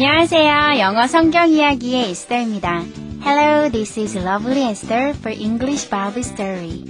안녕하세요. 영어 성경 이야기의 에스더입니다. Hello, this is Lovely Esther for English Bible Story.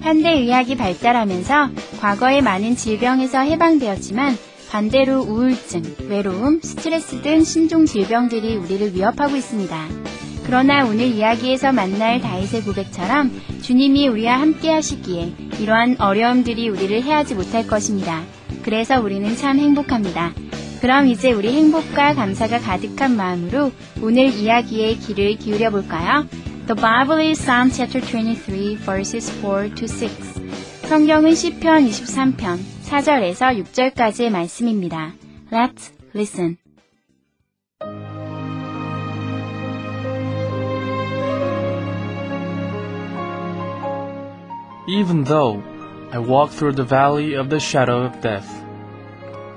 현대 의학이 발달하면서 과거의 많은 질병에서 해방되었지만 반대로 우울증, 외로움, 스트레스 등 신종 질병들이 우리를 위협하고 있습니다. 그러나 오늘 이야기에서 만날 다윗의 고백처럼 주님이 우리와 함께 하시기에 이러한 어려움들이 우리를 해하지 못할 것입니다. 그래서 우리는 참 행복합니다. 그럼 이제 우리 행복과 감사가 가득한 마음으로 오늘 이야기의 귀를 기울여 볼까요? The Bible is Psalm chapter 23 verses 4 to 6. 성경은 시편 23편 4절에서 6절까지의 말씀입니다. Let's listen. Even though I walk through the valley of the shadow of death,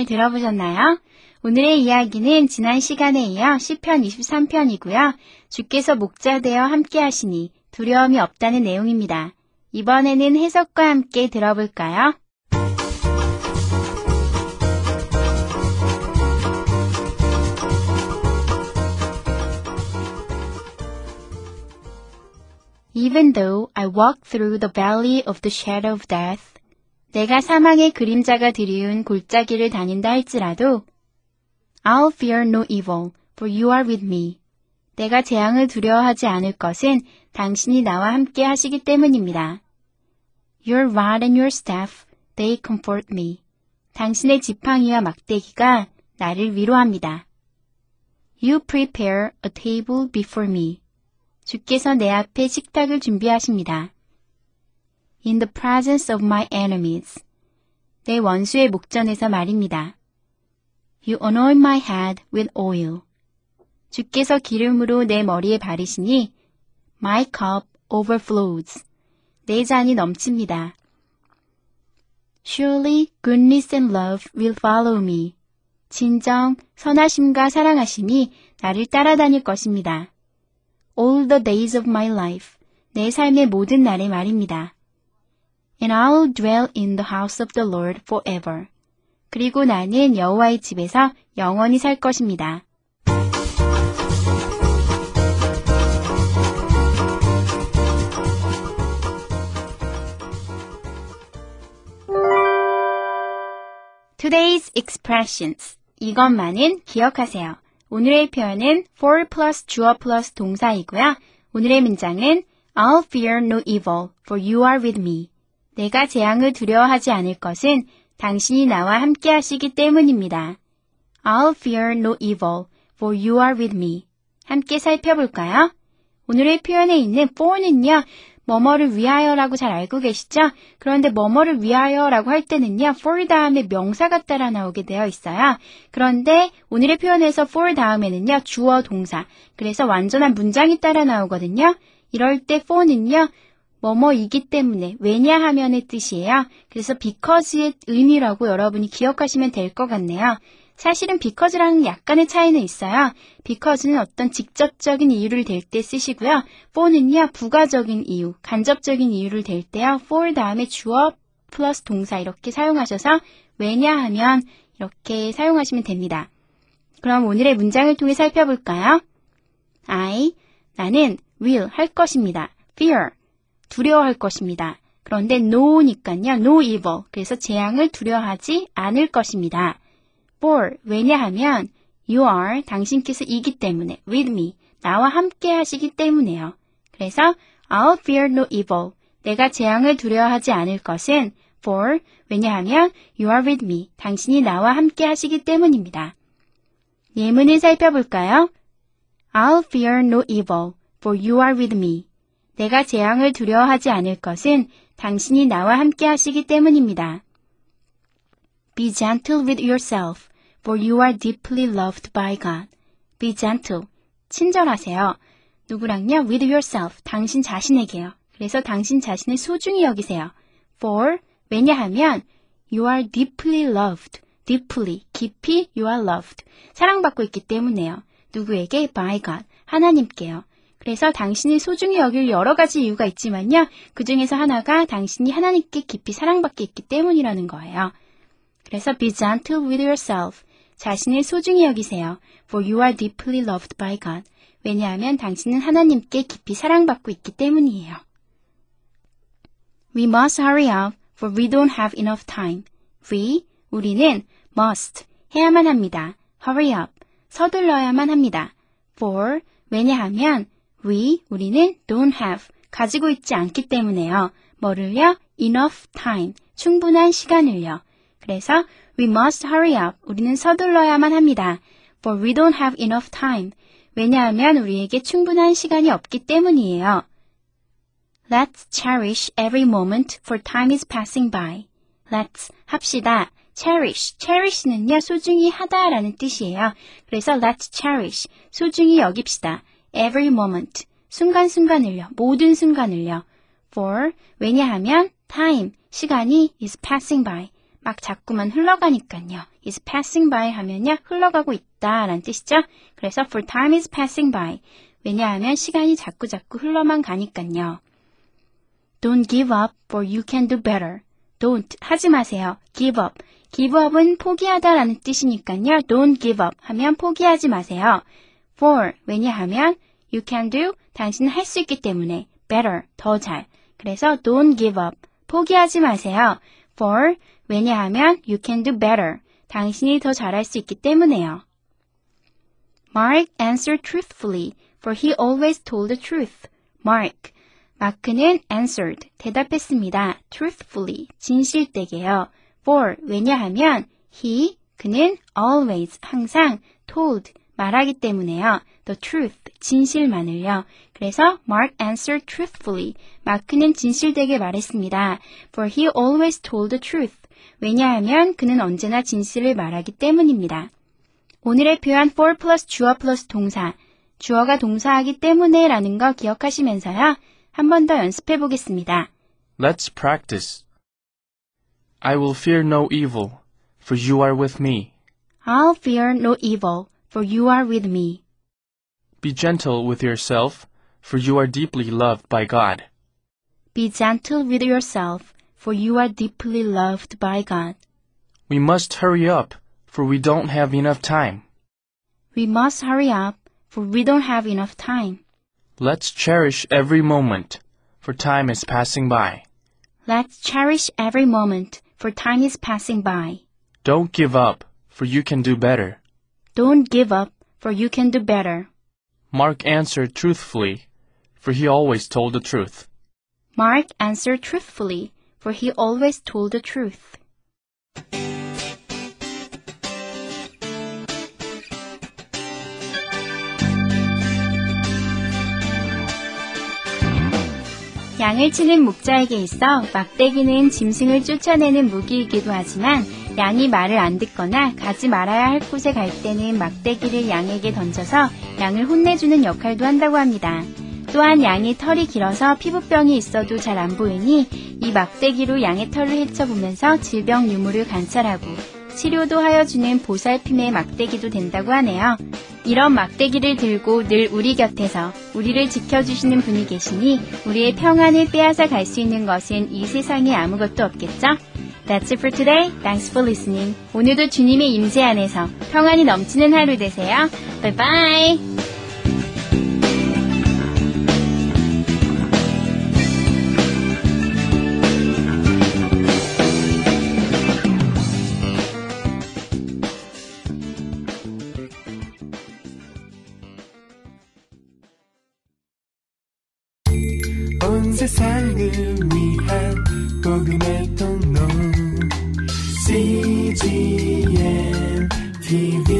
잘 들어보셨나요? 오늘의 이야기는 지난 시간에 이어 시편 23편이고요. 주께서 목자 되어 함께 하시니 두려움이 없다는 내용입니다. 이번에는 해석과 함께 들어볼까요? Even though I walk through the valley of the shadow of death, 내가 사망의 그림자가 드리운 골짜기를 다닌다 할지라도 I'll fear no evil, for you are with me. 내가 재앙을 두려워하지 않을 것은 당신이 나와 함께 하시기 때문입니다. Your rod and your staff, they comfort me. 당신의 지팡이와 막대기가 나를 위로합니다. You prepare a table before me. 주께서 내 앞에 식탁을 준비하십니다. In the presence of my enemies. 내 원수의 목전에서 말입니다. You anoint my head with oil. 주께서 기름으로 내 머리에 바르시니 my cup overflows. 내 잔이 넘칩니다. Surely goodness and love will follow me. 진정 선하심과 사랑하심이 나를 따라다닐 것입니다. All the days of my life. 내 삶의 모든 날의 말입니다. And I will dwell in the house of the Lord forever. 그리고 나는 여호와의 집에서 영원히 살 것입니다. Today's expressions. 이것만은 기억하세요. 오늘의 표현은 for plus 주어 plus 동사이고요. 오늘의 문장은 I'll fear no evil, for you are with me. 내가 재앙을 두려워하지 않을 것은 당신이 나와 함께 하시기 때문입니다. I'll fear no evil, for you are with me. 함께 살펴볼까요? 오늘의 표현에 있는 for는요, 뭐뭐를 위하여라고 잘 알고 계시죠? 그런데 뭐뭐를 위하여라고 할 때는요, for 다음에 명사가 따라 나오게 되어 있어요. 그런데 오늘의 표현에서 for 다음에는요, 주어 동사. 그래서 완전한 문장이 따라 나오거든요. 이럴 때 for는요, 뭐뭐이기 때문에 왜냐하면의 뜻이에요. 그래서 because의 의미라고 여러분이 기억하시면 될 것 같네요. 사실은 because랑 약간의 차이는 있어요. because는 어떤 직접적인 이유를 댈 때 쓰시고요. for는요, 부가적인 이유, 간접적인 이유를 댈 때요. for 다음에 주어 플러스 동사 이렇게 사용하셔서 왜냐하면 이렇게 사용하시면 됩니다. 그럼 오늘의 문장을 통해 살펴볼까요? I, 나는 will 할 것입니다. fear, 두려워할 것입니다. 그런데 no니까요. no evil. 그래서 재앙을 두려워하지 않을 것입니다. for 왜냐하면 you are 당신께서 이기 때문에 with me 나와 함께 하시기 때문에요. 그래서 I'll fear no evil. 내가 재앙을 두려워하지 않을 것은 for 왜냐하면 you are with me. 당신이 나와 함께 하시기 때문입니다. 예문을 살펴볼까요? I'll fear no evil, for you are with me. 내가 재앙을 두려워하지 않을 것은 당신이 나와 함께 하시기 때문입니다. Be gentle with yourself, for you are deeply loved by God. Be gentle. 친절하세요. 누구랑요? With yourself. 당신 자신에게요. 그래서 당신 자신을 소중히 여기세요. For, 왜냐하면 you are deeply loved. deeply, 깊이 you are loved. 사랑받고 있기 때문에요. 누구에게? by God. 하나님께요. 그래서 당신을 소중히 여길 여러 가지 이유가 있지만요. 그 중에서 하나가 당신이 하나님께 깊이 사랑받고 있기 때문이라는 거예요. 그래서 be gentle with yourself. 자신을 소중히 여기세요. For you are deeply loved by God. 왜냐하면 당신은 하나님께 깊이 사랑받고 있기 때문이에요. We must hurry up, for we don't have enough time. We, 우리는 must, 해야만 합니다. hurry up, 서둘러야만 합니다. for, 왜냐하면 we, 우리는 don't have, 가지고 있지 않기 때문에요. 뭐를요? enough time, 충분한 시간을요. 그래서 we must hurry up, 우리는 서둘러야만 합니다. for we don't have enough time, 왜냐하면 우리에게 충분한 시간이 없기 때문이에요. Let's cherish every moment for time is passing by. Let's 합시다. cherish. cherish는요, 소중히 하다라는 뜻이에요. 그래서 let's cherish. 소중히 여깁시다. Every moment. 순간순간을요. 모든 순간을요. for. 왜냐하면 time. 시간이 is passing by. 막 자꾸만 흘러가니까요. is passing by 하면요. 흘러가고 있다 라는 뜻이죠. 그래서 for time is passing by. 왜냐하면 시간이 자꾸자꾸 흘러만 가니까요. Don't give up for you can do better. Don't 하지 마세요. Give up. Give up은 포기하다라는 뜻이니까요. Don't give up 하면 포기하지 마세요. For 왜냐하면 you can do 당신은 할 수 있기 때문에 better 더 잘. 그래서 don't give up 포기하지 마세요. For 왜냐하면 you can do better 당신이 더 잘할 수 있기 때문에요. Mark answered truthfully, for he always told the truth. Mark 마크는 answered, 대답했습니다. truthfully, 진실되게요. for, 왜냐하면 he, 그는 always, 항상 told, 말하기 때문에요. the truth, 진실만을요. 그래서 Mark answered truthfully. 마크는 진실되게 말했습니다. for he always told the truth. 왜냐하면 그는 언제나 진실을 말하기 때문입니다. 오늘의 표현 for plus 주어 플러스 동사. 주어가 동사하기 때문에 라는 거 기억하시면서요. 한 번 더 연습해 보겠습니다. Let's practice. I will fear no evil, for you are with me. I'll fear no evil, for you are with me. Be gentle with yourself, for you are deeply loved by God. Be gentle with yourself, for you are deeply loved by God. We must hurry up, for we don't have enough time. We must hurry up, for we don't have enough time. Let's cherish every moment, for time is passing by. Let's cherish every moment, for time is passing by. Don't give up, for you can do better. Don't give up, for you can do better. Mark answered truthfully, for he always told the truth. Mark answered truthfully, for he always told the truth. 양을 치는 목자에게 있어 막대기는 짐승을 쫓아내는 무기이기도 하지만 양이 말을 안 듣거나 가지 말아야 할 곳에 갈 때는 막대기를 양에게 던져서 양을 혼내주는 역할도 한다고 합니다. 또한 양이 털이 길어서 피부병이 있어도 잘 안 보이니 이 막대기로 양의 털을 헤쳐보면서 질병 유무를 관찰하고 치료도 하여주는 보살핌의 막대기도 된다고 하네요. 이런 막대기를 들고 늘 우리 곁에서 우리를 지켜주시는 분이 계시니 우리의 평안을 빼앗아 갈 수 있는 것은 이 세상에 아무것도 없겠죠? That's it for today. Thanks for listening. 오늘도 주님의 임재 안에서 평안이 넘치는 하루 되세요. Bye bye. i 복